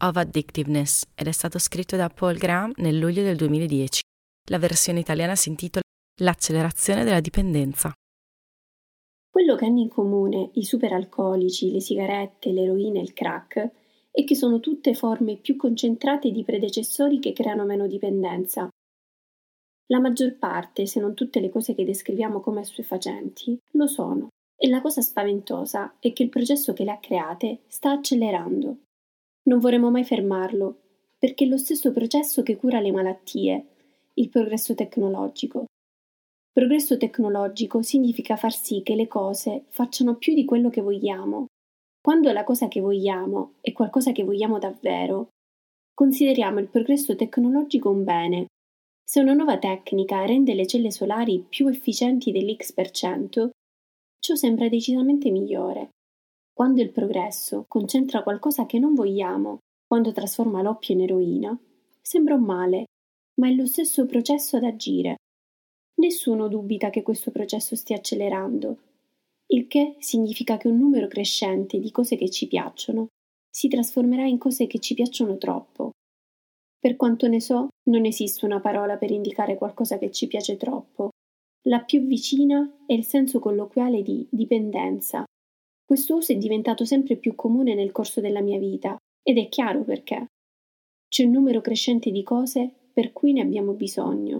of Addictiveness ed è stato scritto da Paul Graham nel luglio del 2010. La versione italiana si intitola L'accelerazione della dipendenza. Quello che hanno in comune i superalcolici, le sigarette, l'eroina e il crack è che sono tutte forme più concentrate di predecessori che creano meno dipendenza. La maggior parte, se non tutte le cose che descriviamo come assuefacenti, lo sono. E la cosa spaventosa è che il processo che le ha create sta accelerando. Non vorremmo mai fermarlo, perché è lo stesso processo che cura le malattie, il progresso tecnologico. Progresso tecnologico significa far sì che le cose facciano più di quello che vogliamo. Quando la cosa che vogliamo è qualcosa che vogliamo davvero, consideriamo il progresso tecnologico un bene. Se una nuova tecnica rende le celle solari più efficienti dell'X%, ciò sembra decisamente migliore. Quando il progresso concentra qualcosa che non vogliamo, quando trasforma l'oppio in eroina, sembra un male, ma è lo stesso processo ad agire. Nessuno dubita che questo processo stia accelerando, il che significa che un numero crescente di cose che ci piacciono si trasformerà in cose che ci piacciono troppo. Per quanto ne so, non esiste una parola per indicare qualcosa che ci piace troppo. La più vicina è il senso colloquiale di dipendenza, questo uso è diventato sempre più comune nel corso della mia vita ed è chiaro perché. C'è un numero crescente di cose per cui ne abbiamo bisogno.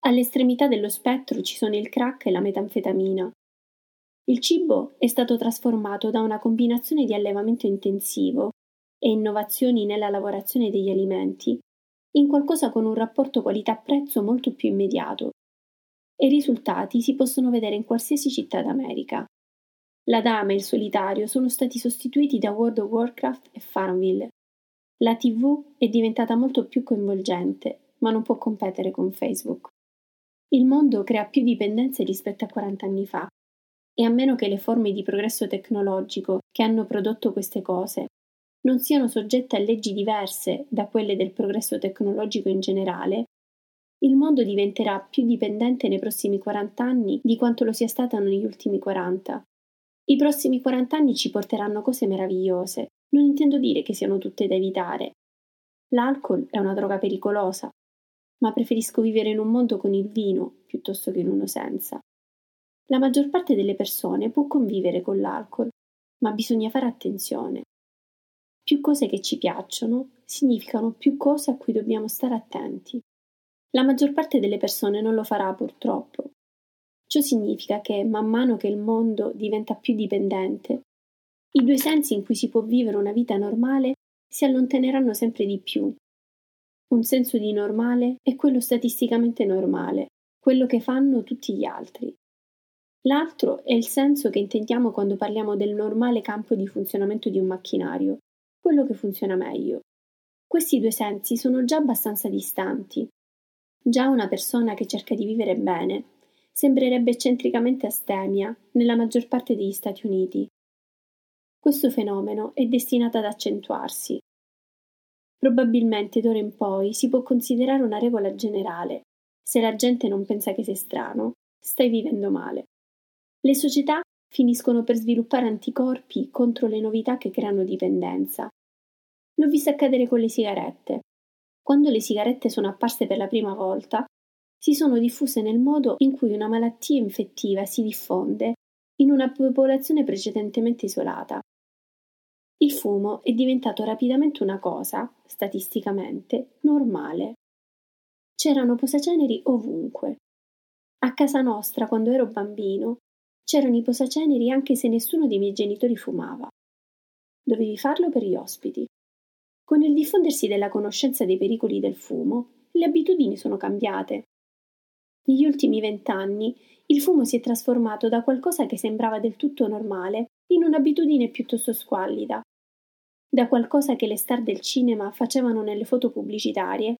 All'estremità dello spettro ci sono il crack e la metanfetamina. Il cibo è stato trasformato da una combinazione di allevamento intensivo e innovazioni nella lavorazione degli alimenti in qualcosa con un rapporto qualità-prezzo molto più immediato. E i risultati si possono vedere in qualsiasi città d'America. La dama e il solitario sono stati sostituiti da World of Warcraft e Farmville. La TV è diventata molto più coinvolgente, ma non può competere con Facebook. Il mondo crea più dipendenze rispetto a 40 anni fa, e a meno che le forme di progresso tecnologico che hanno prodotto queste cose non siano soggette a leggi diverse da quelle del progresso tecnologico in generale, il mondo diventerà più dipendente nei prossimi 40 anni di quanto lo sia stato negli ultimi 40. I prossimi 40 anni ci porteranno cose meravigliose. Non intendo dire che siano tutte da evitare. L'alcol è una droga pericolosa, ma preferisco vivere in un mondo con il vino piuttosto che in uno senza. La maggior parte delle persone può convivere con l'alcol, ma bisogna fare attenzione. Più cose che ci piacciono significano più cose a cui dobbiamo stare attenti. La maggior parte delle persone non lo farà purtroppo, Ciò significa che, man mano che il mondo diventa più dipendente, i due sensi in cui si può vivere una vita normale si allontaneranno sempre di più. Un senso di normale è quello statisticamente normale, quello che fanno tutti gli altri. L'altro è il senso che intendiamo quando parliamo del normale campo di funzionamento di un macchinario, quello che funziona meglio. Questi due sensi sono già abbastanza distanti. Già una persona che cerca di vivere bene sembrerebbe eccentricamente astemia nella maggior parte degli Stati Uniti. Questo fenomeno è destinato ad accentuarsi. Probabilmente d'ora in poi si può considerare una regola generale. Se la gente non pensa che sei strano, stai vivendo male. Le società finiscono per sviluppare anticorpi contro le novità che creano dipendenza. L'ho visto accadere con le sigarette. Quando le sigarette sono apparse per la prima volta, si sono diffuse nel modo in cui una malattia infettiva si diffonde in una popolazione precedentemente isolata. Il fumo è diventato rapidamente una cosa, statisticamente, normale. C'erano posaceneri ovunque. A casa nostra, quando ero bambino, c'erano i posaceneri anche se nessuno dei miei genitori fumava. Dovevi farlo per gli ospiti. Con il diffondersi della conoscenza dei pericoli del fumo, le abitudini sono cambiate negli ultimi vent'anni il fumo si è trasformato da qualcosa che sembrava del tutto normale in un'abitudine piuttosto squallida. Da qualcosa che le star del cinema facevano nelle foto pubblicitarie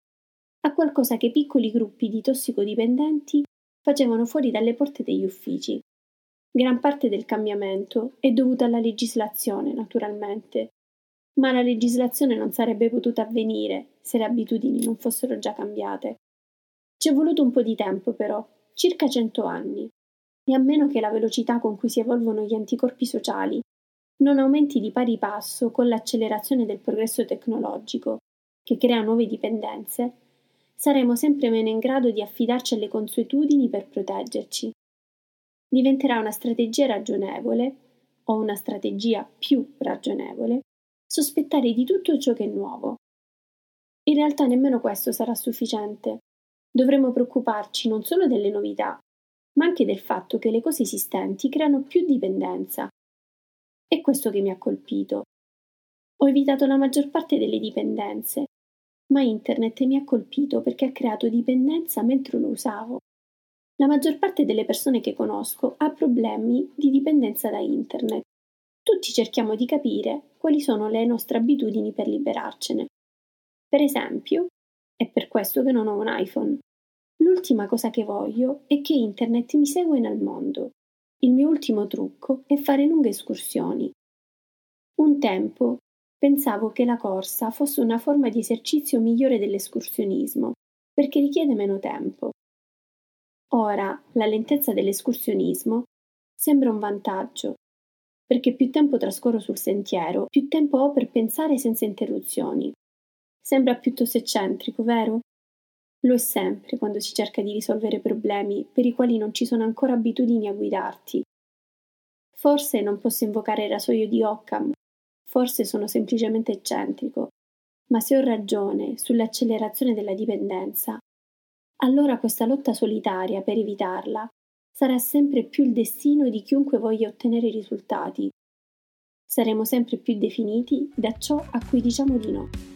a qualcosa che piccoli gruppi di tossicodipendenti facevano fuori dalle porte degli uffici. Gran parte del cambiamento è dovuta alla legislazione, naturalmente, ma la legislazione non sarebbe potuta avvenire se le abitudini non fossero già cambiate. Ci è voluto un po' di tempo, però, circa cento anni, e a meno che la velocità con cui si evolvono gli anticorpi sociali non aumenti di pari passo con l'accelerazione del progresso tecnologico, che crea nuove dipendenze, saremo sempre meno in grado di affidarci alle consuetudini per proteggerci. Diventerà una strategia ragionevole, o una strategia più ragionevole, sospettare di tutto ciò che è nuovo. In realtà nemmeno questo sarà sufficiente. Dovremo preoccuparci non solo delle novità, ma anche del fatto che le cose esistenti creano più dipendenza. È questo che mi ha colpito. Ho evitato la maggior parte delle dipendenze, ma internet mi ha colpito perché ha creato dipendenza mentre lo usavo. La maggior parte delle persone che conosco ha problemi di dipendenza da internet. Tutti cerchiamo di capire quali sono le nostre abitudini per liberarcene. Per esempio, è per questo che non ho un iPhone. L'ultima cosa che voglio è che internet mi segua nel mondo. Il mio ultimo trucco è fare lunghe escursioni. Un tempo pensavo che la corsa fosse una forma di esercizio migliore dell'escursionismo, perché richiede meno tempo. Ora la lentezza dell'escursionismo sembra un vantaggio, perché più tempo trascorro sul sentiero, più tempo ho per pensare senza interruzioni. Sembra piuttosto eccentrico, vero? Lo è sempre quando si cerca di risolvere problemi per i quali non ci sono ancora abitudini a guidarti. Forse non posso invocare il rasoio di Occam, forse sono semplicemente eccentrico, ma se ho ragione sull'accelerazione della dipendenza, allora questa lotta solitaria per evitarla sarà sempre più il destino di chiunque voglia ottenere risultati. Saremo sempre più definiti da ciò a cui diciamo di no.